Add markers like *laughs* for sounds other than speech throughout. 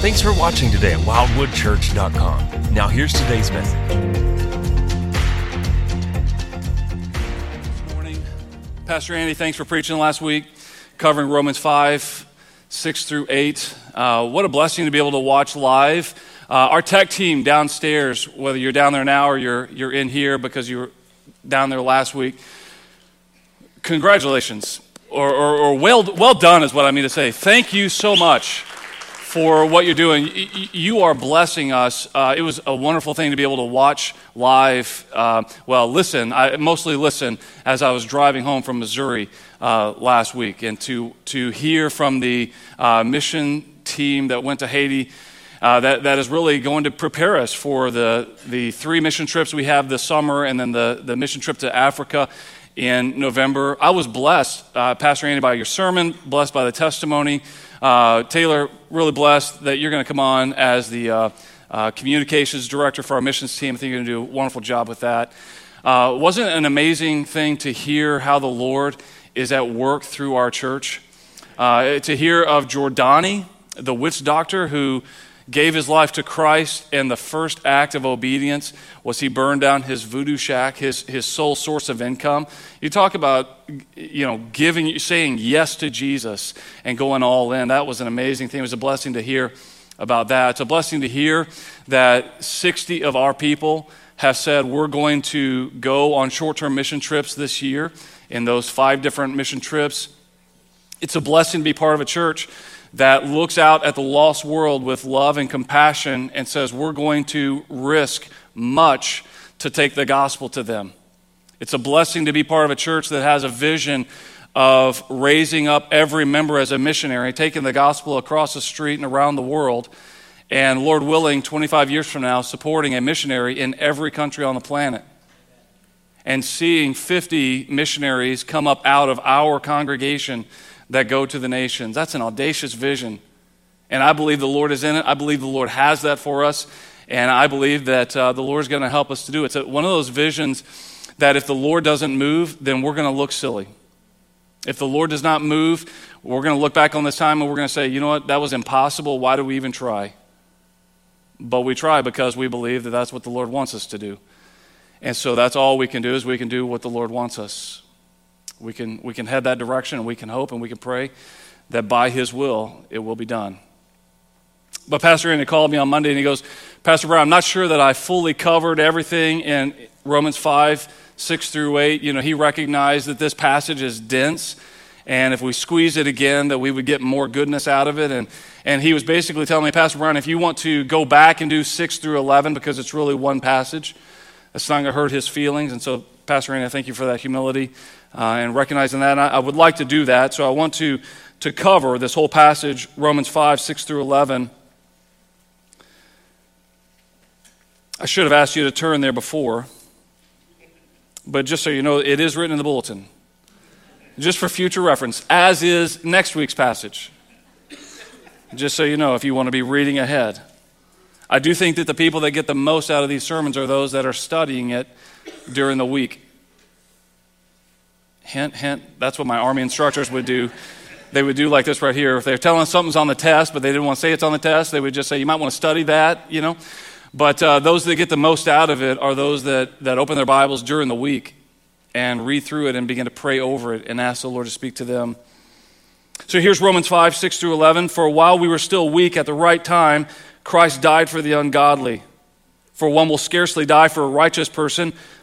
Thanks for watching today at wildwoodchurch.com. Now, here's today's message. Good morning. Pastor Andy, thanks for preaching last week, covering Romans 5, 6 through 8. Uh, what a blessing to be able to watch live. Uh, our tech team downstairs, whether you're down there now or you're, you're in here because you were down there last week, congratulations. Or, or, or well, well done is what I mean to say. Thank you so much for what you're doing. You are blessing us. Uh, it was a wonderful thing to be able to watch live. Uh, well, listen, I mostly listen as I was driving home from Missouri uh, last week, and to, to hear from the uh, mission team that went to Haiti. Uh, that, that is really going to prepare us for the, the three mission trips we have this summer and then the, the mission trip to Africa in November. I was blessed, uh, Pastor Andy, by your sermon, blessed by the testimony. Uh, Taylor, really blessed that you're going to come on as the uh, uh, communications director for our missions team. I think you're going to do a wonderful job with that. Uh, wasn't an amazing thing to hear how the Lord is at work through our church? Uh, to hear of Jordani, the witch doctor who gave his life to Christ, and the first act of obedience was he burned down his voodoo shack, his, his sole source of income. You talk about, you know, giving, saying yes to Jesus and going all in. That was an amazing thing. It was a blessing to hear about that. It's a blessing to hear that 60 of our people have said we're going to go on short term mission trips this year in those five different mission trips. It's a blessing to be part of a church that looks out at the lost world with love and compassion and says, We're going to risk much to take the gospel to them. It's a blessing to be part of a church that has a vision of raising up every member as a missionary, taking the gospel across the street and around the world, and Lord willing, 25 years from now, supporting a missionary in every country on the planet. And seeing 50 missionaries come up out of our congregation that go to the nations. That's an audacious vision. And I believe the Lord is in it. I believe the Lord has that for us. And I believe that uh, the Lord is going to help us to do it. It's one of those visions that if the Lord doesn't move, then we're going to look silly. If the Lord does not move, we're going to look back on this time and we're going to say, you know what, that was impossible. Why do we even try? But we try because we believe that that's what the Lord wants us to do. And so that's all we can do is we can do what the Lord wants us. We can, we can head that direction and we can hope and we can pray that by His will it will be done. But Pastor Andy called me on Monday and he goes, Pastor Brown, I'm not sure that I fully covered everything in Romans 5, 6 through 8. You know, he recognized that this passage is dense and if we squeeze it again, that we would get more goodness out of it. And, and he was basically telling me, Pastor Brown, if you want to go back and do 6 through 11 because it's really one passage, that's not going to hurt his feelings. And so, Pastor Andy, I thank you for that humility Uh, and recognizing that. I, I, would like to do that. So I want to, to cover this whole passage, Romans 5, 6 through 11. I should have asked you to turn there before, but just so you know, it is written in the bulletin. Just for future reference, as is next week's passage. Just so you know, if you want to be reading ahead. I do think that the people that get the most out of these sermons are those that are studying it during the week. Hint, hint. That's what my Army instructors would do. They would do like this right here. If they're telling us something's on the test, but they didn't want to say it's on the test, they would just say, You might want to study that, you know. But uh, those that get the most out of it are those that, that open their Bibles during the week and read through it and begin to pray over it and ask the Lord to speak to them. So here's Romans 5, 6 through 11. For while we were still weak at the right time, Christ died for the ungodly. For one will scarcely die for a righteous person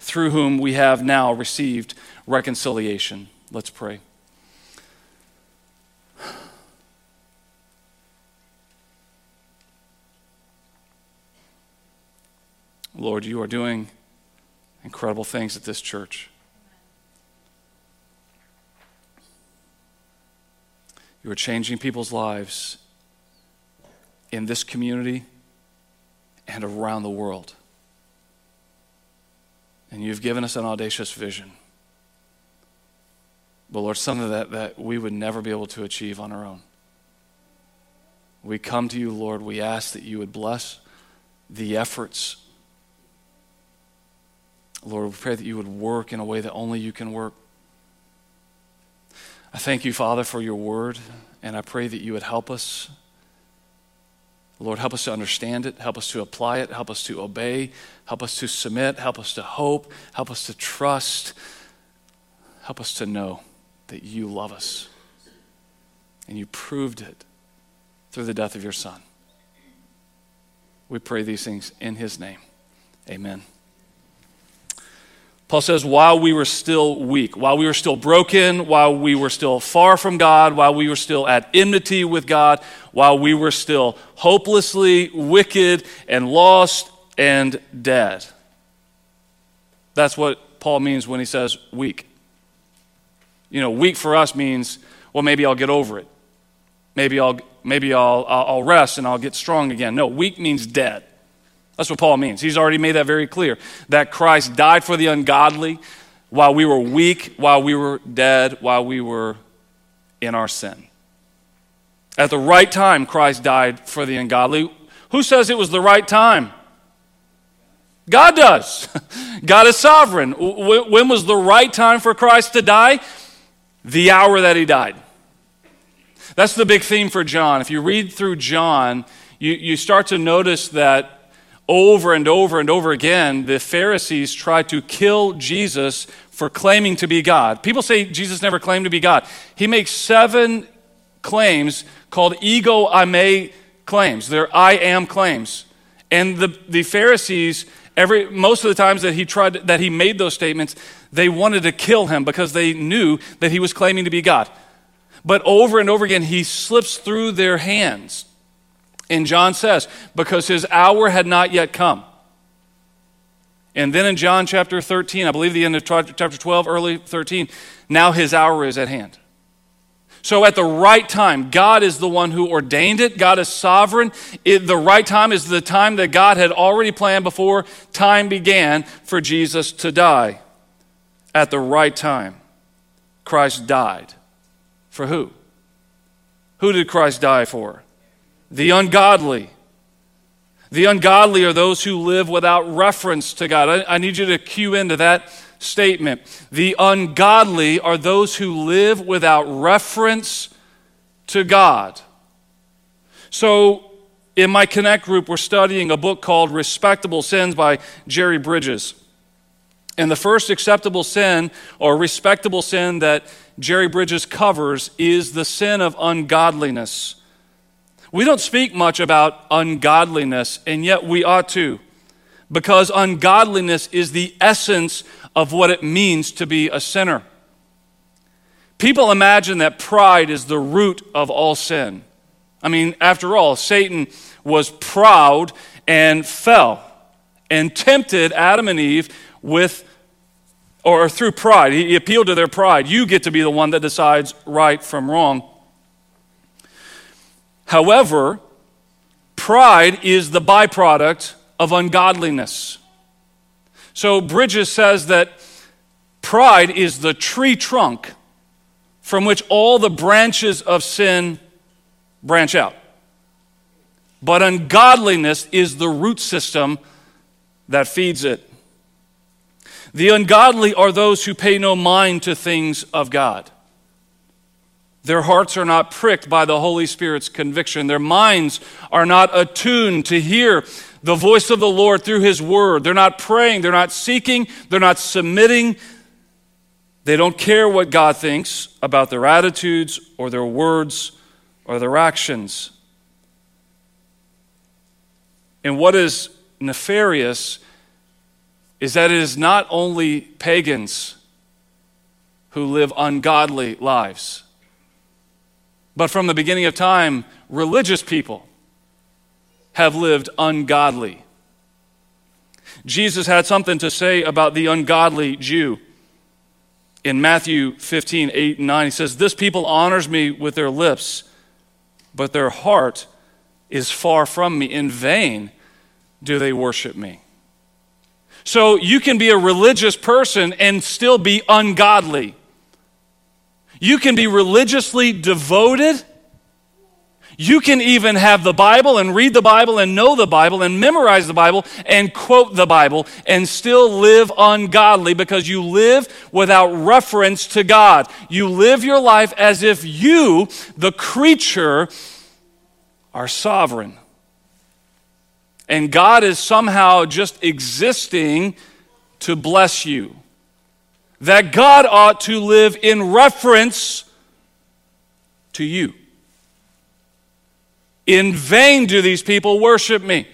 through whom we have now received reconciliation. Let's pray. Lord, you are doing incredible things at this church. You are changing people's lives in this community and around the world. And you've given us an audacious vision. But Lord, something that, that we would never be able to achieve on our own. We come to you, Lord. We ask that you would bless the efforts. Lord, we pray that you would work in a way that only you can work. I thank you, Father, for your word, and I pray that you would help us. Lord, help us to understand it, help us to apply it, help us to obey, help us to submit, help us to hope, help us to trust, help us to know that you love us. And you proved it through the death of your Son. We pray these things in his name. Amen. Paul says, while we were still weak, while we were still broken, while we were still far from God, while we were still at enmity with God, while we were still hopelessly wicked and lost and dead. That's what Paul means when he says weak. You know, weak for us means, well, maybe I'll get over it. Maybe I'll, maybe I'll, I'll rest and I'll get strong again. No, weak means dead. That's what Paul means. He's already made that very clear that Christ died for the ungodly while we were weak, while we were dead, while we were in our sin. At the right time, Christ died for the ungodly. Who says it was the right time? God does. *laughs* God is sovereign. When was the right time for Christ to die? The hour that he died. That's the big theme for John. If you read through John, you, you start to notice that over and over and over again, the Pharisees tried to kill Jesus for claiming to be God. People say Jesus never claimed to be God. He makes seven claims called ego eimi claims. They're I am claims. And the, the Pharisees, every, most of the times that he tried that he made those statements, they wanted to kill him because they knew that he was claiming to be God. But over and over again, he slips through their hands. And John says, because his hour had not yet come. And then in John chapter 13, I believe the end of chapter 12, early 13, now his hour is at hand. So at the right time, God is the one who ordained it. God is sovereign. It, the right time is the time that God had already planned before time began for Jesus to die. At the right time, Christ died. For who? Who did Christ die for? The ungodly. The ungodly are those who live without reference to God. I, I, need you to cue into that statement. The ungodly are those who live without reference to God. So, in my Connect group, we're studying a book called Respectable Sins by Jerry Bridges. And the first acceptable sin or respectable sin that Jerry Bridges covers is the sin of ungodliness. We don't speak much about ungodliness, and yet we ought to, because ungodliness is the essence of what it means to be a sinner. People imagine that pride is the root of all sin. I mean, after all, Satan was proud and fell and tempted Adam and Eve with or through pride. He appealed to their pride. You get to be the one that decides right from wrong. However, pride is the byproduct of ungodliness. So Bridges says that pride is the tree trunk from which all the branches of sin branch out. But ungodliness is the root system that feeds it. The ungodly are those who pay no mind to things of God. Their hearts are not pricked by the Holy Spirit's conviction. Their minds are not attuned to hear the voice of the Lord through His Word. They're not praying, they're not seeking, they're not submitting. They don't care what God thinks about their attitudes or their words or their actions. And what is nefarious is that it is not only pagans who live ungodly lives. But from the beginning of time, religious people have lived ungodly. Jesus had something to say about the ungodly Jew. In Matthew 15, 8 and 9, he says, This people honors me with their lips, but their heart is far from me. In vain do they worship me. So you can be a religious person and still be ungodly. You can be religiously devoted. You can even have the Bible and read the Bible and know the Bible and memorize the Bible and quote the Bible and still live ungodly because you live without reference to God. You live your life as if you, the creature, are sovereign. And God is somehow just existing to bless you. That God ought to live in reference to you. In vain do these people worship me.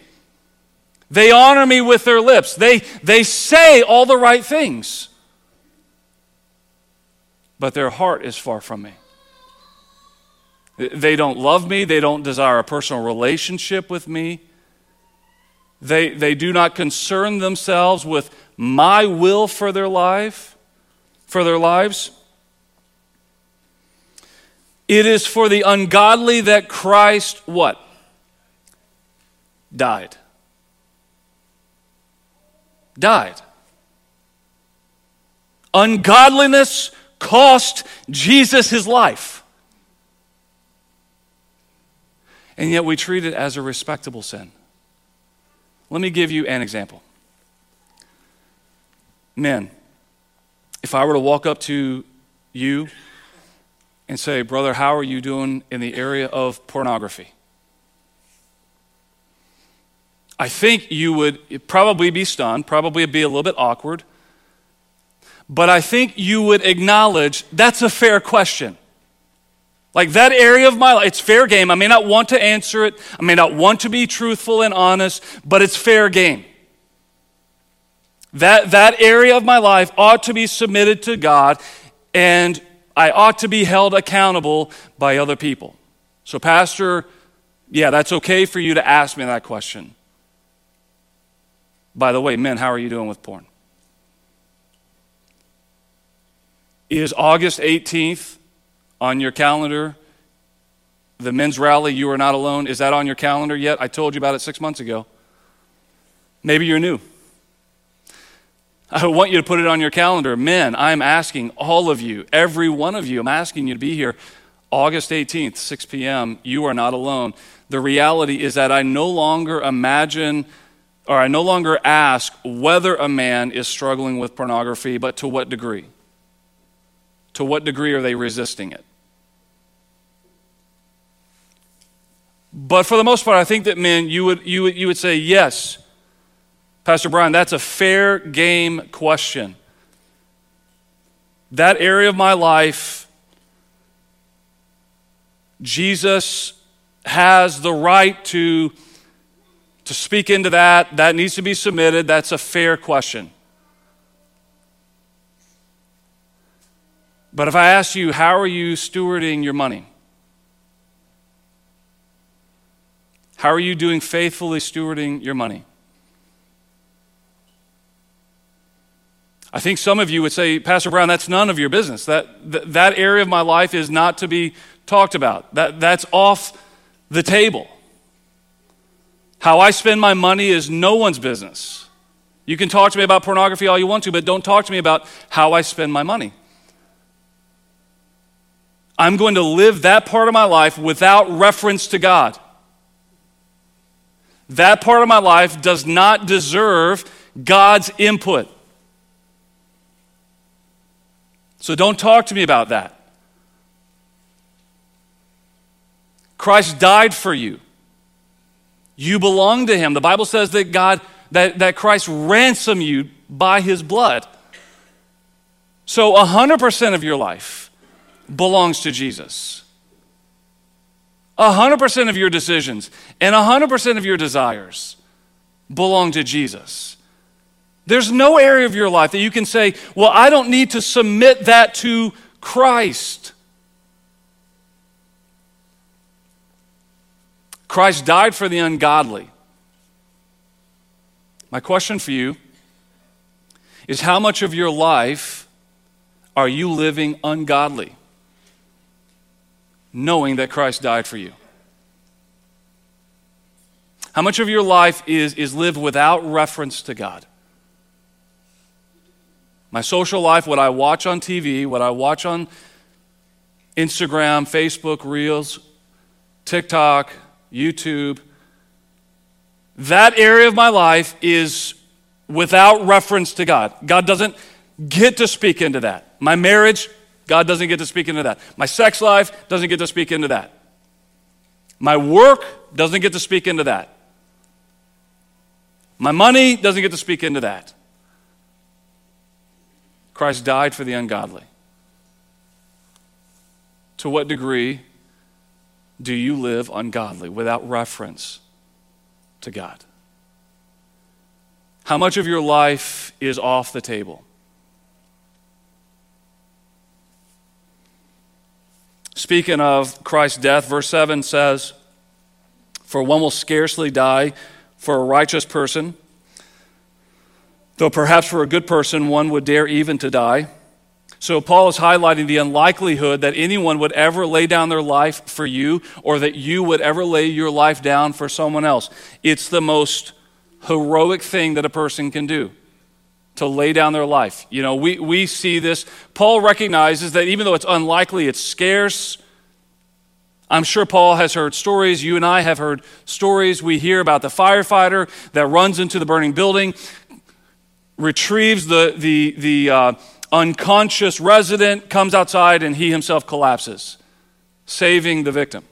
They honor me with their lips. They, they say all the right things. But their heart is far from me. They don't love me. They don't desire a personal relationship with me. They, they do not concern themselves with my will for their life, for their lives. It is for the ungodly that Christ what? Died. Died. Ungodliness cost Jesus his life. and yet we treat it as a respectable sin. Let me give you an example. Men, if I were to walk up to you and say, Brother, how are you doing in the area of pornography? I think you would probably be stunned, probably be a little bit awkward, but I think you would acknowledge that's a fair question. Like that area of my life, it's fair game. I may not want to answer it, I may not want to be truthful and honest, but it's fair game. That, that area of my life ought to be submitted to God, and I ought to be held accountable by other people. So, Pastor, yeah, that's okay for you to ask me that question. By the way, men, how are you doing with porn? Is August 18th on your calendar. The men's rally, You Are Not Alone, is that on your calendar yet? I told you about it six months ago. Maybe you're new. *laughs* I want you to put it on your calendar. Men, I'm asking all of you, every one of you, I'm asking you to be here August 18th, 6 p.m. You are not alone. The reality is that I no longer imagine or I no longer ask whether a man is struggling with pornography, but to what degree. To what degree are they resisting it? But for the most part, I think that men, you would, you would, you would say, yes, Pastor Brian, that's a fair game question. That area of my life, Jesus has the right to, to speak into that. That needs to be submitted. That's a fair question. But if I ask you, how are you stewarding your money? How are you doing faithfully stewarding your money? I think some of you would say, Pastor Brown, that's none of your business. That, that, that area of my life is not to be talked about. That, that's off the table. How I spend my money is no one's business. You can talk to me about pornography all you want to, but don't talk to me about how I spend my money. I'm going to live that part of my life without reference to God. That part of my life does not deserve God's input. So don't talk to me about that. Christ died for you. You belong to him. The Bible says that God that, that Christ ransomed you by his blood. So 100% of your life belongs to Jesus. 100% of your decisions and 100% of your desires belong to Jesus. There's no area of your life that you can say, well, I don't need to submit that to Christ. Christ died for the ungodly. My question for you is how much of your life are you living ungodly? knowing that Christ died for you? How much of your life is, is lived without reference to God? My social life, what I watch on TV, what I watch on Instagram, Facebook, Reels, TikTok, YouTube, that area of my life is without reference to God. God doesn't get to speak into that. My marriage, God doesn't get to speak into that. My sex life doesn't get to speak into that. My work doesn't get to speak into that. My money doesn't get to speak into that. Christ died for the ungodly. To what degree do you live ungodly without reference to God? How much of your life is off the table? Speaking of Christ's death, verse 7 says, For one will scarcely die for a righteous person, though perhaps for a good person one would dare even to die. So, Paul is highlighting the unlikelihood that anyone would ever lay down their life for you or that you would ever lay your life down for someone else. It's the most heroic thing that a person can do to lay down their life. You know, we, we see this. Paul recognizes that even though it's unlikely, it's scarce. I'm sure Paul has heard stories. You and I have heard stories. We hear about the firefighter that runs into the burning building, retrieves the, the, the uh, unconscious resident, comes outside, and he himself collapses, saving the victim.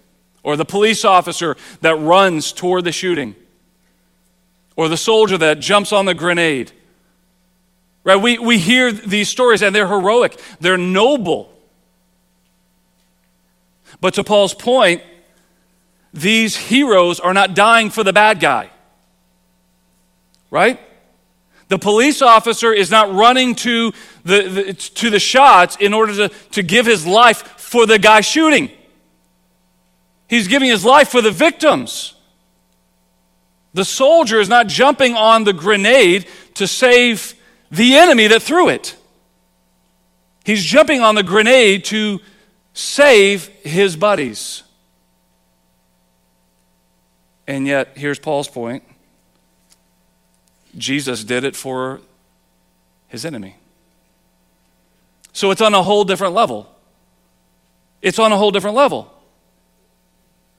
Or the police officer that runs toward the shooting. Or the soldier that jumps on the grenade Right? We, we hear these stories and they're heroic, they're noble. But to Paul's point, these heroes are not dying for the bad guy. Right? The police officer is not running to the, the, to the shots in order to, to give his life for the guy shooting. He's giving his life for the victims. The soldier is not jumping on the grenade to save the enemy that threw it. He's jumping on the grenade to save his buddies. And yet, here's Paul's point Jesus did it for his enemy. So it's on a whole different level. It's on a whole different level.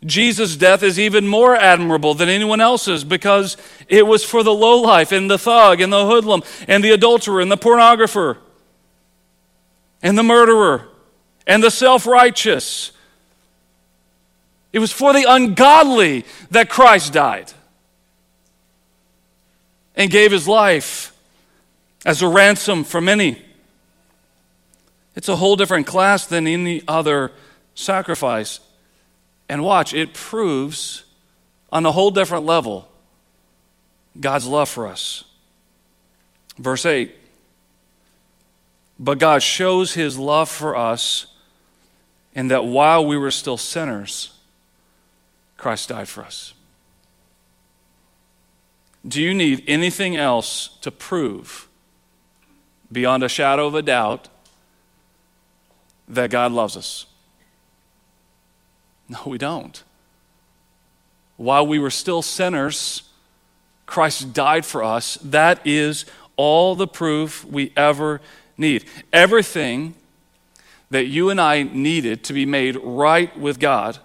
Jesus' death is even more admirable than anyone else's because it was for the lowlife and the thug and the hoodlum and the adulterer and the pornographer and the murderer and the self righteous. It was for the ungodly that Christ died and gave his life as a ransom for many. It's a whole different class than any other sacrifice. And watch, it proves on a whole different level God's love for us. Verse 8 But God shows his love for us in that while we were still sinners, Christ died for us. Do you need anything else to prove beyond a shadow of a doubt that God loves us? No, we don't. While we were still sinners, Christ died for us. That is all the proof we ever need. Everything that you and I needed to be made right with God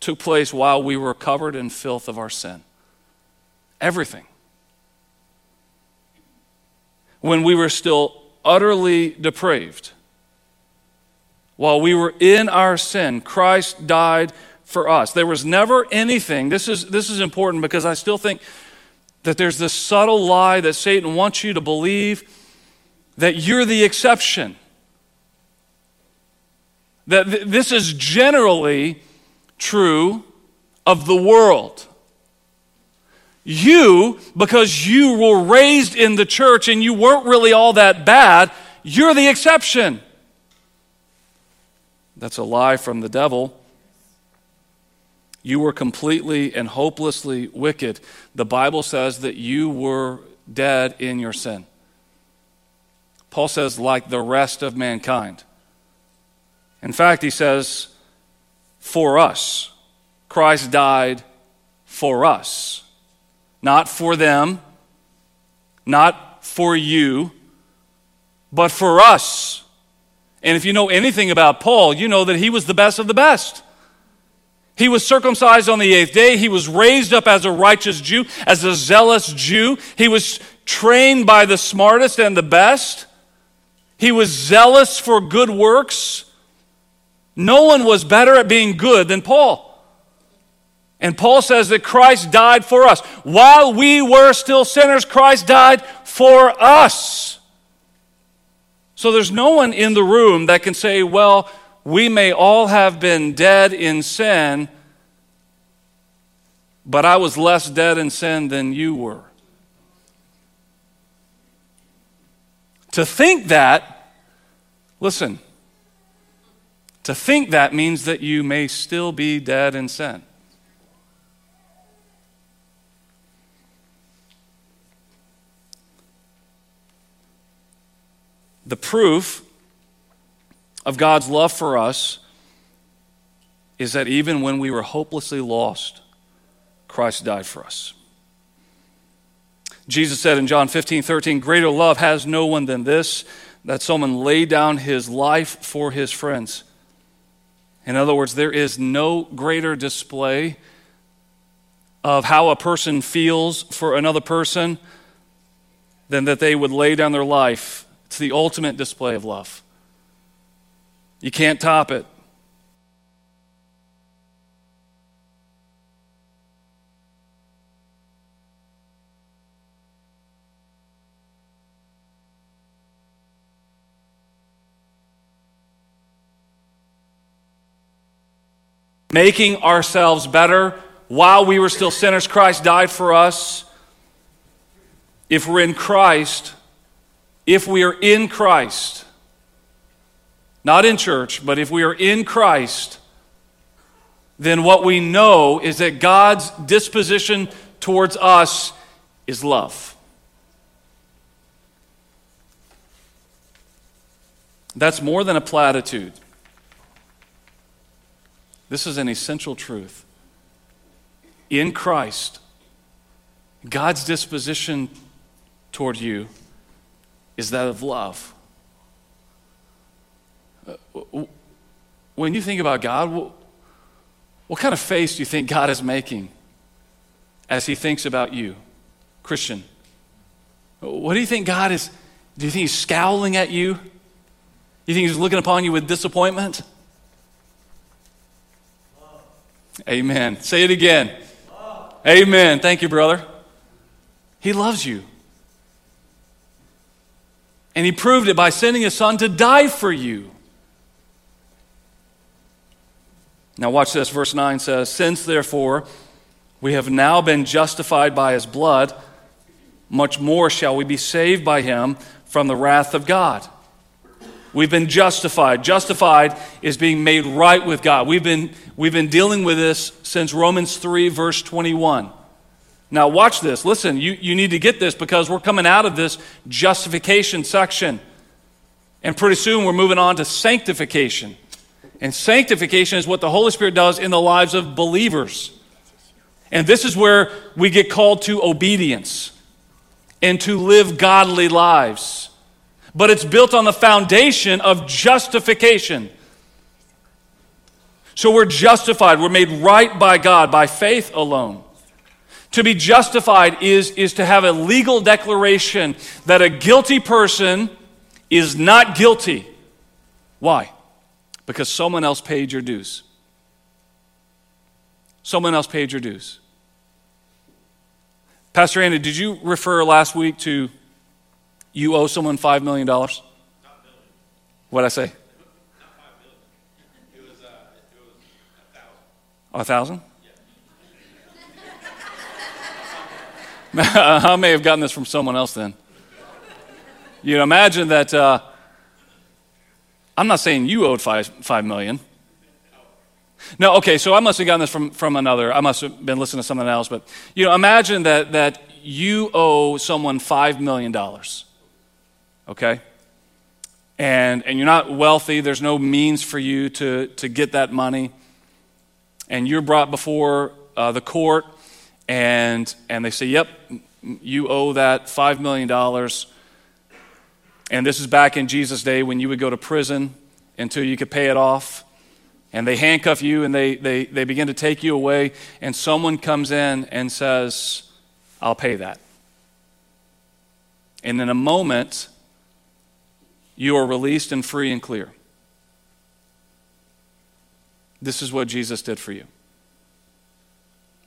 took place while we were covered in filth of our sin. Everything. When we were still utterly depraved, while we were in our sin, Christ died for us. There was never anything, this is, this is important because I still think that there's this subtle lie that Satan wants you to believe that you're the exception. That th- this is generally true of the world. You, because you were raised in the church and you weren't really all that bad, you're the exception. That's a lie from the devil. You were completely and hopelessly wicked. The Bible says that you were dead in your sin. Paul says, like the rest of mankind. In fact, he says, for us, Christ died for us, not for them, not for you, but for us. And if you know anything about Paul, you know that he was the best of the best. He was circumcised on the eighth day. He was raised up as a righteous Jew, as a zealous Jew. He was trained by the smartest and the best. He was zealous for good works. No one was better at being good than Paul. And Paul says that Christ died for us. While we were still sinners, Christ died for us. So there's no one in the room that can say, well, we may all have been dead in sin, but I was less dead in sin than you were. To think that, listen, to think that means that you may still be dead in sin. The proof of God's love for us is that even when we were hopelessly lost, Christ died for us. Jesus said in John 15, 13, Greater love has no one than this, that someone lay down his life for his friends. In other words, there is no greater display of how a person feels for another person than that they would lay down their life it's the ultimate display of love. You can't top it. Making ourselves better while we were still sinners, Christ died for us. If we're in Christ, if we are in Christ, not in church, but if we are in Christ, then what we know is that God's disposition towards us is love. That's more than a platitude. This is an essential truth. In Christ, God's disposition toward you is that of love. Uh, when you think about God, what kind of face do you think God is making as he thinks about you, Christian? What do you think God is? Do you think he's scowling at you? You think he's looking upon you with disappointment? Love. Amen. Say it again. Love. Amen. Thank you, brother. He loves you. And he proved it by sending his son to die for you. Now, watch this. Verse 9 says, Since therefore we have now been justified by his blood, much more shall we be saved by him from the wrath of God. We've been justified. Justified is being made right with God. We've been, we've been dealing with this since Romans 3, verse 21. Now, watch this. Listen, you, you need to get this because we're coming out of this justification section. And pretty soon we're moving on to sanctification. And sanctification is what the Holy Spirit does in the lives of believers. And this is where we get called to obedience and to live godly lives. But it's built on the foundation of justification. So we're justified, we're made right by God by faith alone. To be justified is, is to have a legal declaration that a guilty person is not guilty. Why? Because someone else paid your dues. Someone else paid your dues. Pastor Andy, did you refer last week to you owe someone $5 million? What did I say? a thousand? *laughs* I may have gotten this from someone else then. You know, imagine that. Uh, I'm not saying you owed five, five million. No, okay, so I must have gotten this from, from another. I must have been listening to someone else. But, you know, imagine that, that you owe someone $5 million. Okay? And, and you're not wealthy, there's no means for you to, to get that money. And you're brought before uh, the court and, and they say, Yep, you owe that $5 million. And this is back in Jesus' day when you would go to prison until you could pay it off. And they handcuff you and they, they, they begin to take you away. And someone comes in and says, I'll pay that. And in a moment, you are released and free and clear. This is what Jesus did for you.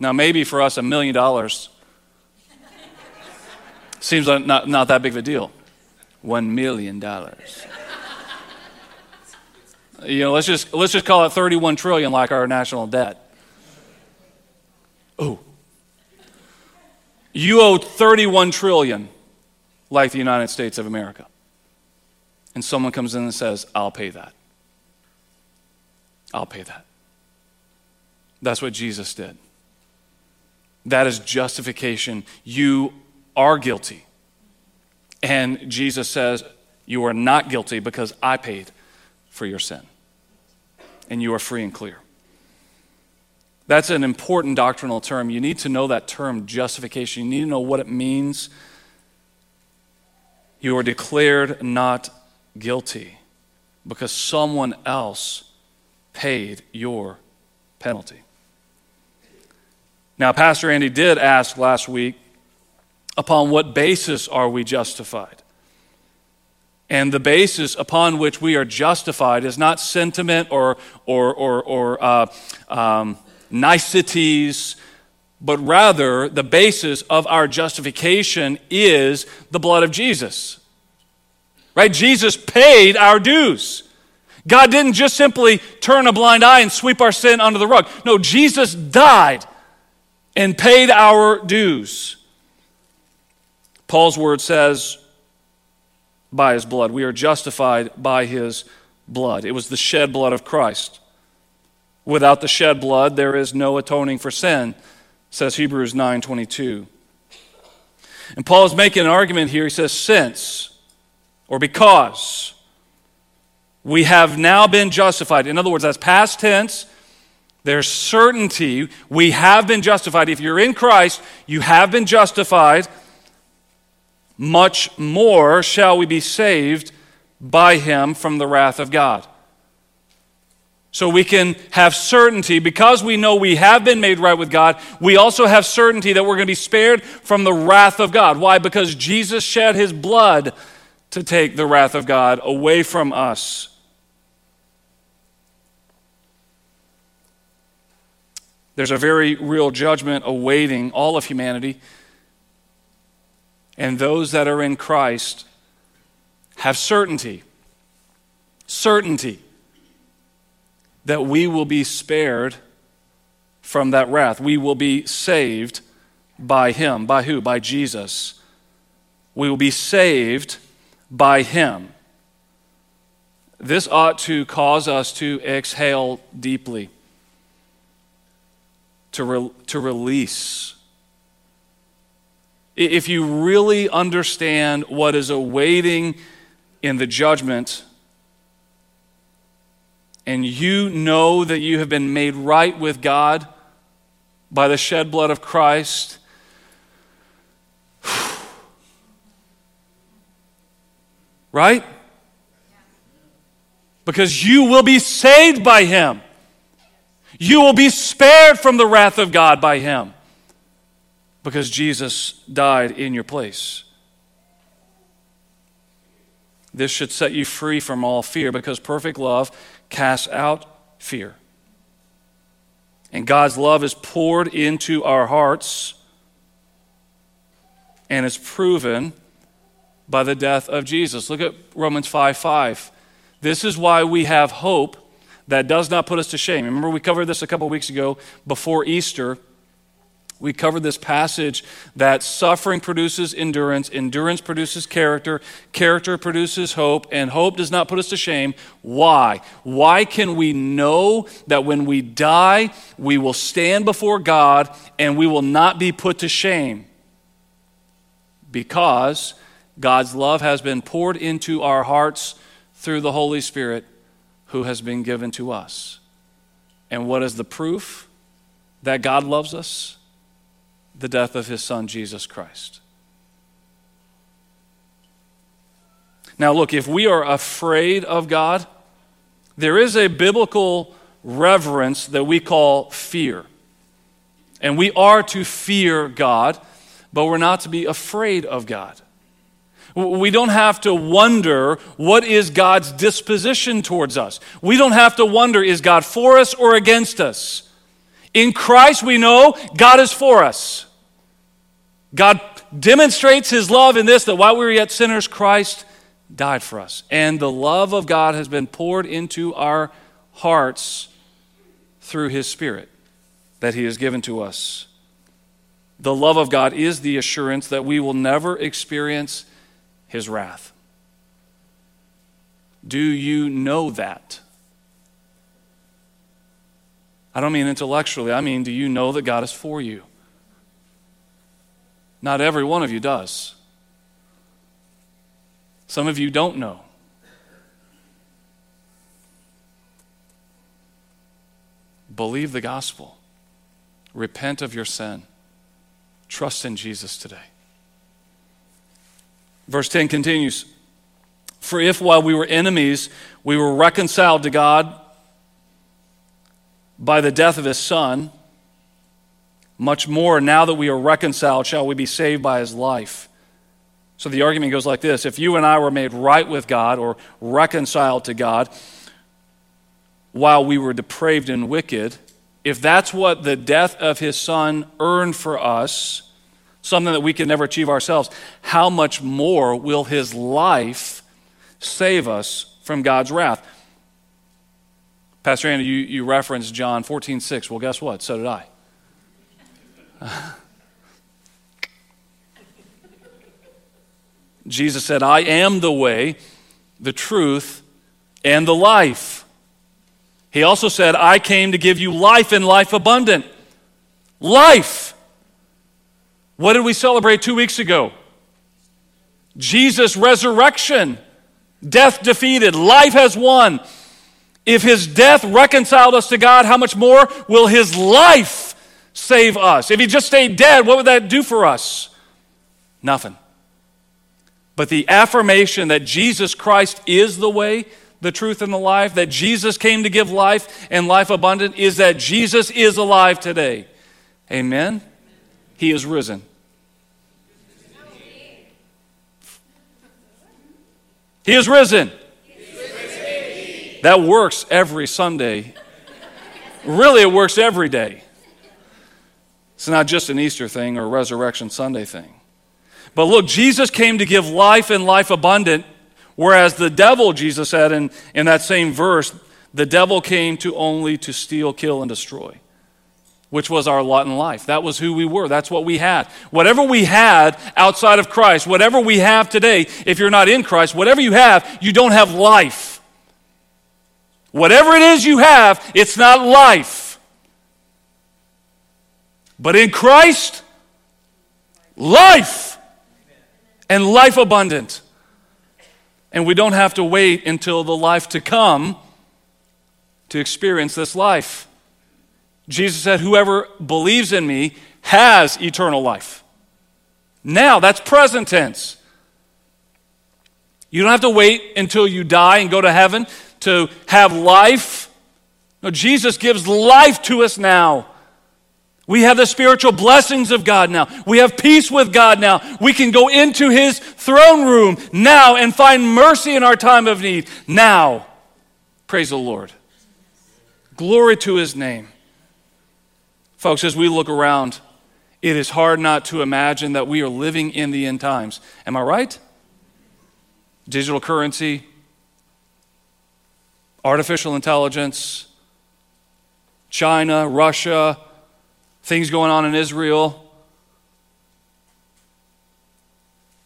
Now, maybe for us, a million dollars seems like not, not that big of a deal. One million dollars. You know, let's just, let's just call it 31 trillion like our national debt. Oh. You owe 31 trillion like the United States of America. And someone comes in and says, I'll pay that. I'll pay that. That's what Jesus did. That is justification. You are guilty. And Jesus says, You are not guilty because I paid for your sin. And you are free and clear. That's an important doctrinal term. You need to know that term, justification. You need to know what it means. You are declared not guilty because someone else paid your penalty. Now, Pastor Andy did ask last week upon what basis are we justified? And the basis upon which we are justified is not sentiment or, or, or, or uh, um, niceties, but rather the basis of our justification is the blood of Jesus. Right? Jesus paid our dues. God didn't just simply turn a blind eye and sweep our sin under the rug. No, Jesus died and paid our dues. Paul's word says, by his blood. We are justified by his blood. It was the shed blood of Christ. Without the shed blood, there is no atoning for sin, says Hebrews 9:22. And Paul is making an argument here. He says, since or because we have now been justified. In other words, that's past tense. There's certainty. We have been justified. If you're in Christ, you have been justified. Much more shall we be saved by him from the wrath of God. So we can have certainty because we know we have been made right with God. We also have certainty that we're going to be spared from the wrath of God. Why? Because Jesus shed his blood to take the wrath of God away from us. There's a very real judgment awaiting all of humanity. And those that are in Christ have certainty, certainty that we will be spared from that wrath. We will be saved by Him. By who? By Jesus. We will be saved by Him. This ought to cause us to exhale deeply to, re- to release. If you really understand what is awaiting in the judgment, and you know that you have been made right with God by the shed blood of Christ, *sighs* right? Because you will be saved by Him. You will be spared from the wrath of God by him because Jesus died in your place. This should set you free from all fear because perfect love casts out fear. And God's love is poured into our hearts and is proven by the death of Jesus. Look at Romans 5 5. This is why we have hope that does not put us to shame. Remember, we covered this a couple weeks ago before Easter. We covered this passage that suffering produces endurance, endurance produces character, character produces hope, and hope does not put us to shame. Why? Why can we know that when we die, we will stand before God and we will not be put to shame? Because God's love has been poured into our hearts through the Holy Spirit who has been given to us. And what is the proof that God loves us? the death of his son, Jesus Christ. Now, look, if we are afraid of God, there is a biblical reverence that we call fear. And we are to fear God, but we're not to be afraid of God. We don't have to wonder what is God's disposition towards us. We don't have to wonder is God for us or against us. In Christ, we know God is for us. God demonstrates his love in this that while we were yet sinners, Christ died for us. And the love of God has been poured into our hearts through his Spirit that he has given to us. The love of God is the assurance that we will never experience his wrath. Do you know that? I don't mean intellectually, I mean, do you know that God is for you? Not every one of you does. Some of you don't know. Believe the gospel. Repent of your sin. Trust in Jesus today. Verse 10 continues For if while we were enemies, we were reconciled to God by the death of his Son, much more now that we are reconciled, shall we be saved by his life. So the argument goes like this If you and I were made right with God or reconciled to God while we were depraved and wicked, if that's what the death of his son earned for us, something that we can never achieve ourselves, how much more will his life save us from God's wrath? Pastor Andy, you, you referenced John 14, 6. Well, guess what? So did I. *laughs* Jesus said, I am the way, the truth, and the life. He also said, I came to give you life and life abundant. Life. What did we celebrate two weeks ago? Jesus' resurrection. Death defeated, life has won. If his death reconciled us to God, how much more will his life save us? If he just stayed dead, what would that do for us? Nothing. But the affirmation that Jesus Christ is the way, the truth, and the life, that Jesus came to give life and life abundant, is that Jesus is alive today. Amen? He is risen. He is risen. That works every Sunday. Really, it works every day. It's not just an Easter thing or a Resurrection Sunday thing. But look, Jesus came to give life and life abundant, whereas the devil, Jesus said in, in that same verse, the devil came to only to steal, kill, and destroy, which was our lot in life. That was who we were. That's what we had. Whatever we had outside of Christ, whatever we have today, if you're not in Christ, whatever you have, you don't have life. Whatever it is you have, it's not life. But in Christ, life and life abundant. And we don't have to wait until the life to come to experience this life. Jesus said, Whoever believes in me has eternal life. Now, that's present tense. You don't have to wait until you die and go to heaven to have life. No, Jesus gives life to us now. We have the spiritual blessings of God now. We have peace with God now. We can go into His throne room now and find mercy in our time of need now. Praise the Lord. Glory to His name. Folks, as we look around, it is hard not to imagine that we are living in the end times. Am I right? Digital currency, artificial intelligence, China, Russia, things going on in Israel,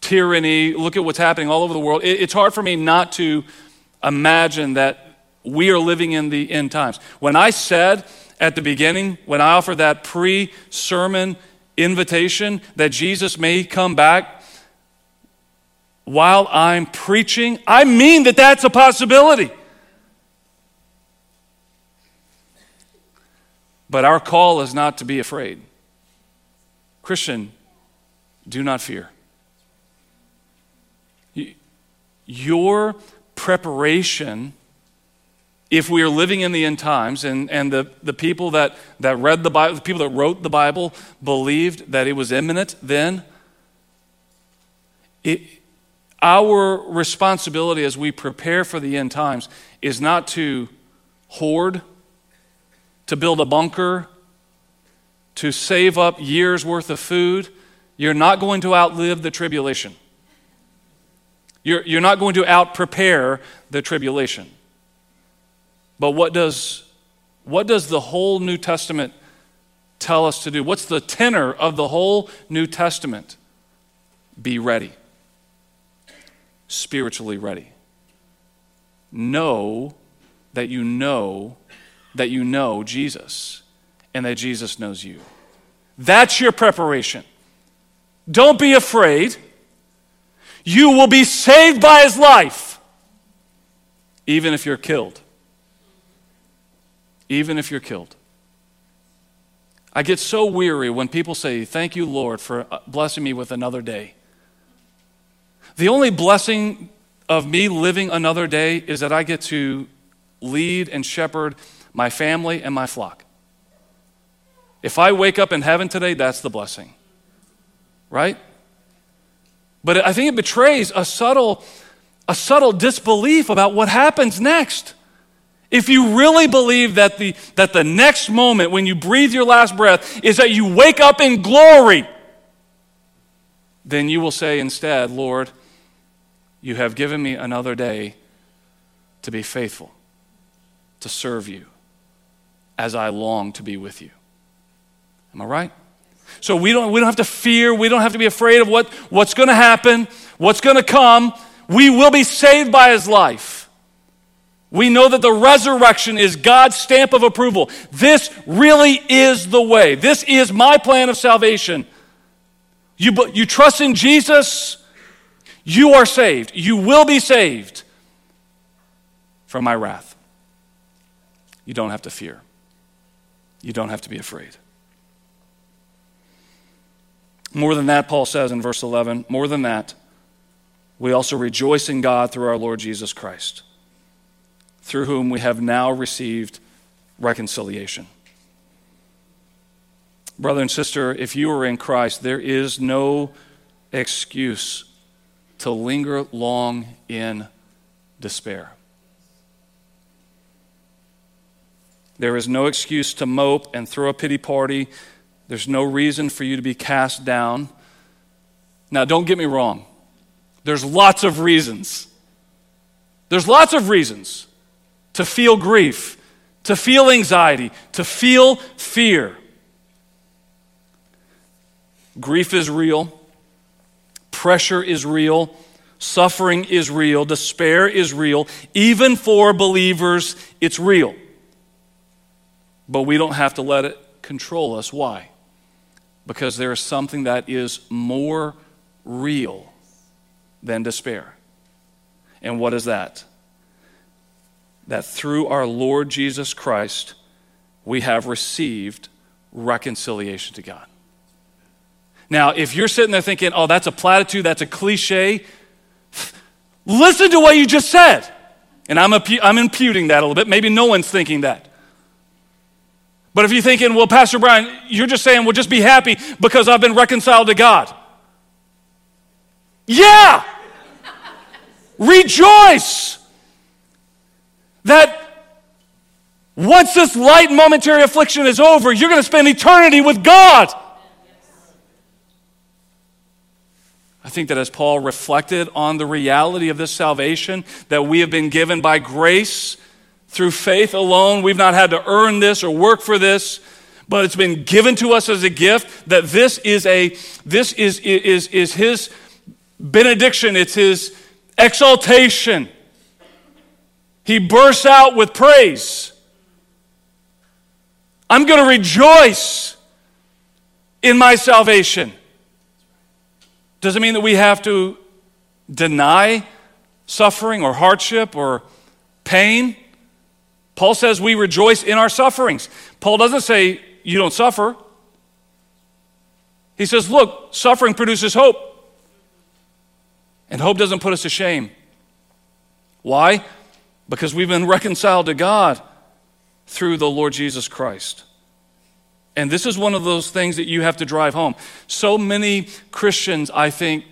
tyranny. Look at what's happening all over the world. It's hard for me not to imagine that we are living in the end times. When I said at the beginning, when I offered that pre sermon invitation that Jesus may come back while I'm preaching, I mean that that's a possibility. But our call is not to be afraid. Christian, do not fear. Your preparation, if we are living in the end times, and, and the, the people that, that read the Bible, the people that wrote the Bible believed that it was imminent then, it, our responsibility as we prepare for the end times is not to hoard, to build a bunker, to save up years' worth of food. You're not going to outlive the tribulation. You're, you're not going to out prepare the tribulation. But what does, what does the whole New Testament tell us to do? What's the tenor of the whole New Testament? Be ready, spiritually ready. Know that you know that you know Jesus and that Jesus knows you. That's your preparation. Don't be afraid. You will be saved by his life, even if you're killed. Even if you're killed. I get so weary when people say, Thank you, Lord, for uh, blessing me with another day. The only blessing of me living another day is that I get to lead and shepherd my family and my flock. If I wake up in heaven today, that's the blessing. Right? But I think it betrays a subtle, a subtle disbelief about what happens next. If you really believe that the, that the next moment when you breathe your last breath is that you wake up in glory, then you will say instead, Lord, you have given me another day to be faithful, to serve you, as I long to be with you. Am I right? So we don't, we don't have to fear. We don't have to be afraid of what, what's going to happen, what's going to come. We will be saved by his life. We know that the resurrection is God's stamp of approval. This really is the way. This is my plan of salvation. You, you trust in Jesus, you are saved. You will be saved from my wrath. You don't have to fear. You don't have to be afraid. More than that, Paul says in verse 11, more than that, we also rejoice in God through our Lord Jesus Christ, through whom we have now received reconciliation. Brother and sister, if you are in Christ, there is no excuse to linger long in despair. There is no excuse to mope and throw a pity party there's no reason for you to be cast down. Now, don't get me wrong. There's lots of reasons. There's lots of reasons to feel grief, to feel anxiety, to feel fear. Grief is real, pressure is real, suffering is real, despair is real. Even for believers, it's real. But we don't have to let it control us. Why? because there is something that is more real than despair. And what is that? That through our Lord Jesus Christ, we have received reconciliation to God. Now, if you're sitting there thinking, oh, that's a platitude, that's a cliche, listen to what you just said. And I'm, I'm imputing that a little bit. Maybe no one's thinking that. But if you're thinking, well, Pastor Brian, you're just saying, well, just be happy because I've been reconciled to God. Yeah! *laughs* Rejoice that once this light momentary affliction is over, you're going to spend eternity with God. I think that as Paul reflected on the reality of this salvation that we have been given by grace through faith alone. We've not had to earn this or work for this, but it's been given to us as a gift that this is a this is is is his benediction, it's his exaltation. He bursts out with praise. I'm going to rejoice in my salvation. Does it mean that we have to deny suffering or hardship or pain? Paul says we rejoice in our sufferings. Paul doesn't say you don't suffer. He says, Look, suffering produces hope. And hope doesn't put us to shame. Why? Because we've been reconciled to God through the Lord Jesus Christ. And this is one of those things that you have to drive home. So many Christians, I think,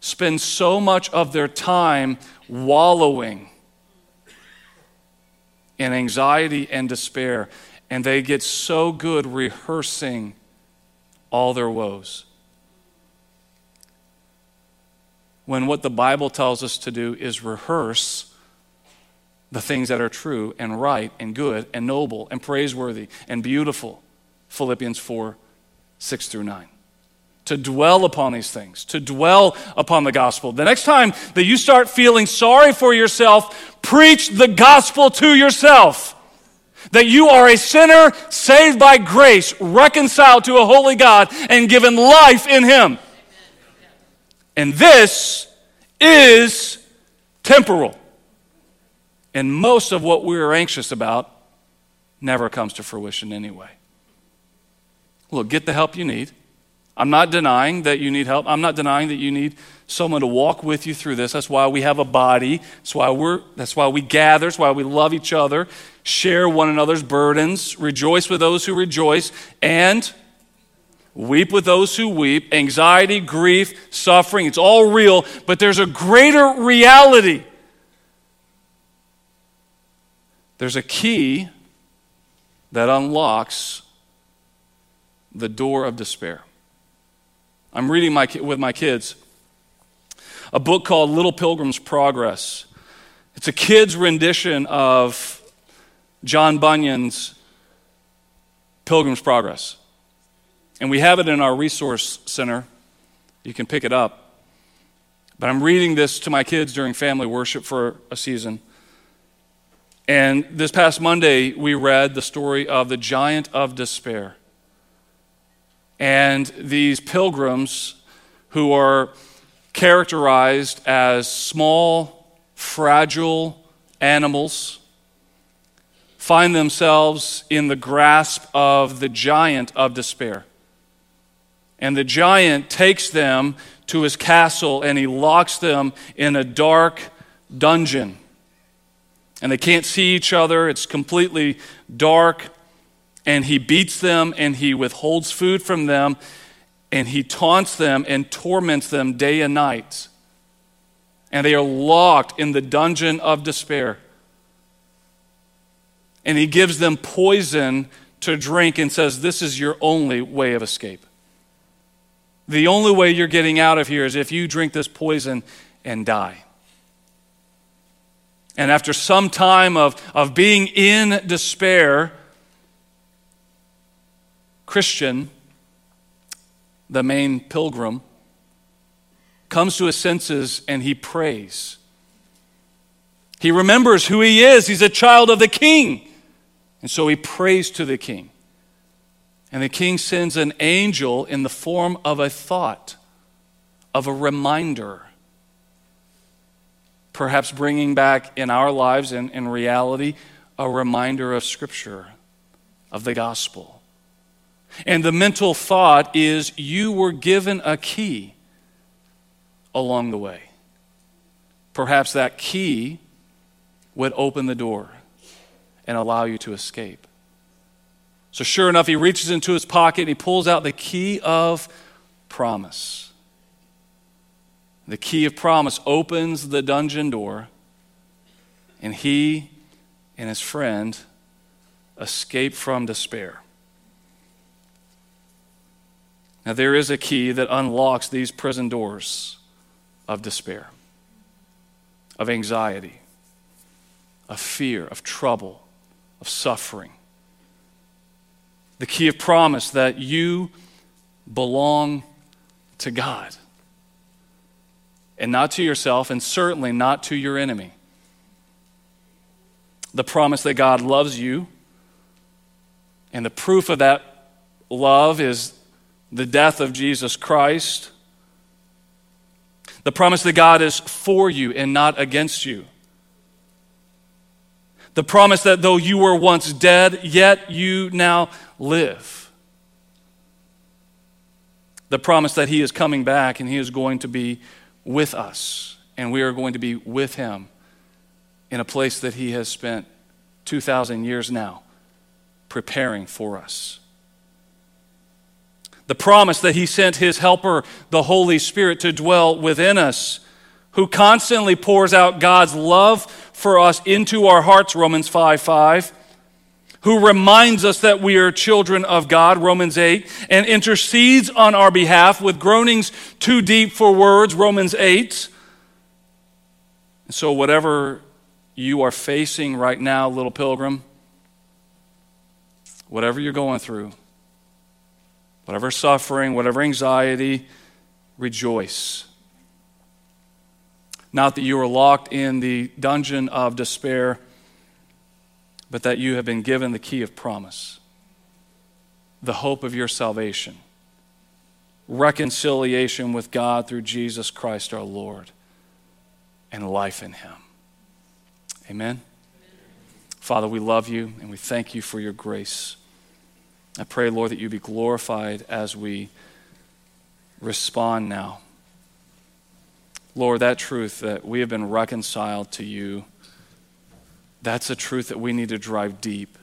spend so much of their time wallowing in anxiety and despair, and they get so good rehearsing all their woes. When what the Bible tells us to do is rehearse the things that are true and right and good and noble and praiseworthy and beautiful. Philippians 4 6 through 9 to dwell upon these things, to dwell upon the gospel. The next time that you start feeling sorry for yourself, preach the gospel to yourself. That you are a sinner saved by grace, reconciled to a holy God, and given life in Him. And this is temporal. And most of what we're anxious about never comes to fruition anyway. Look, get the help you need. I'm not denying that you need help. I'm not denying that you need someone to walk with you through this. That's why we have a body. That's why we're that's why we gather, that's why we love each other, share one another's burdens, rejoice with those who rejoice, and weep with those who weep. Anxiety, grief, suffering, it's all real, but there's a greater reality. There's a key that unlocks the door of despair. I'm reading my, with my kids a book called Little Pilgrim's Progress. It's a kid's rendition of John Bunyan's Pilgrim's Progress. And we have it in our resource center. You can pick it up. But I'm reading this to my kids during family worship for a season. And this past Monday, we read the story of the giant of despair. And these pilgrims, who are characterized as small, fragile animals, find themselves in the grasp of the giant of despair. And the giant takes them to his castle and he locks them in a dark dungeon. And they can't see each other, it's completely dark and he beats them and he withholds food from them and he taunts them and torments them day and night. And they are locked in the dungeon of despair. And he gives them poison to drink and says, This is your only way of escape. The only way you're getting out of here is if you drink this poison and die. And after some time of, of being in despair, Christian, the main pilgrim, comes to his senses and he prays. He remembers who he is. He's a child of the king. And so he prays to the king. And the king sends an angel in the form of a thought, of a reminder. Perhaps bringing back in our lives and in reality a reminder of Scripture, of the gospel. And the mental thought is you were given a key along the way. Perhaps that key would open the door and allow you to escape. So, sure enough, he reaches into his pocket and he pulls out the key of promise. The key of promise opens the dungeon door, and he and his friend escape from despair. Now, there is a key that unlocks these prison doors of despair, of anxiety, of fear, of trouble, of suffering. The key of promise that you belong to God and not to yourself, and certainly not to your enemy. The promise that God loves you, and the proof of that love is the death of Jesus Christ, the promise that God is for you and not against you. The promise that though you were once dead, yet you now live. the promise that He is coming back and He is going to be with us, and we are going to be with Him in a place that He has spent 2,000 years now preparing for us. The promise that He sent His helper, the Holy Spirit, to dwell within us, who constantly pours out God's love for us into our hearts, Romans 5 5 who reminds us that we are children of God, Romans 8, and intercedes on our behalf with groanings too deep for words, Romans 8. And so, whatever you are facing right now, little pilgrim, whatever you're going through, whatever suffering, whatever anxiety, rejoice. Not that you are locked in the dungeon of despair but that you have been given the key of promise, the hope of your salvation, reconciliation with God through Jesus Christ our Lord, and life in Him. Amen. Father, we love you and we thank you for your grace. I pray, Lord, that you be glorified as we respond now. Lord, that truth that we have been reconciled to you that's a truth that we need to drive deep.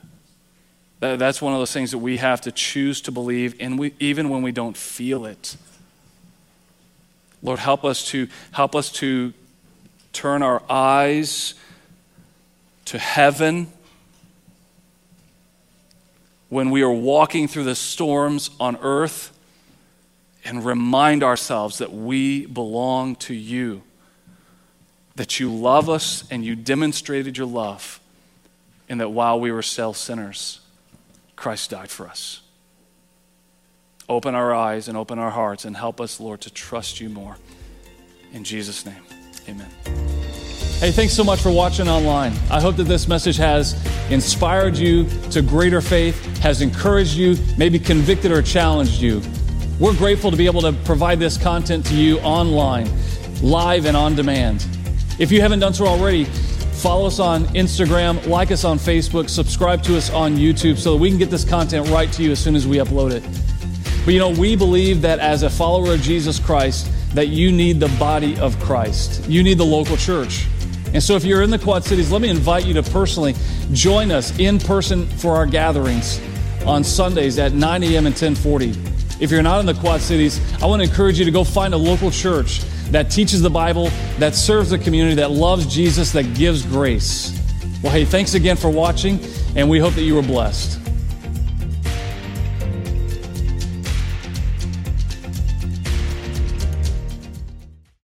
That's one of those things that we have to choose to believe, and we, even when we don't feel it. Lord, help us to help us to turn our eyes to heaven when we are walking through the storms on earth and remind ourselves that we belong to you that you love us and you demonstrated your love, and that while we were still sinners, Christ died for us. Open our eyes and open our hearts and help us, Lord, to trust you more. In Jesus' name, amen. Hey, thanks so much for watching online. I hope that this message has inspired you to greater faith, has encouraged you, maybe convicted or challenged you. We're grateful to be able to provide this content to you online, live and on demand. If you haven't done so already, follow us on Instagram, like us on Facebook, subscribe to us on YouTube so that we can get this content right to you as soon as we upload it. But you know, we believe that as a follower of Jesus Christ, that you need the body of Christ. You need the local church. And so if you're in the Quad Cities, let me invite you to personally join us in person for our gatherings on Sundays at 9 a.m. and 1040. If you're not in the Quad Cities, I want to encourage you to go find a local church that teaches the Bible, that serves the community, that loves Jesus, that gives grace. Well, hey, thanks again for watching, and we hope that you were blessed.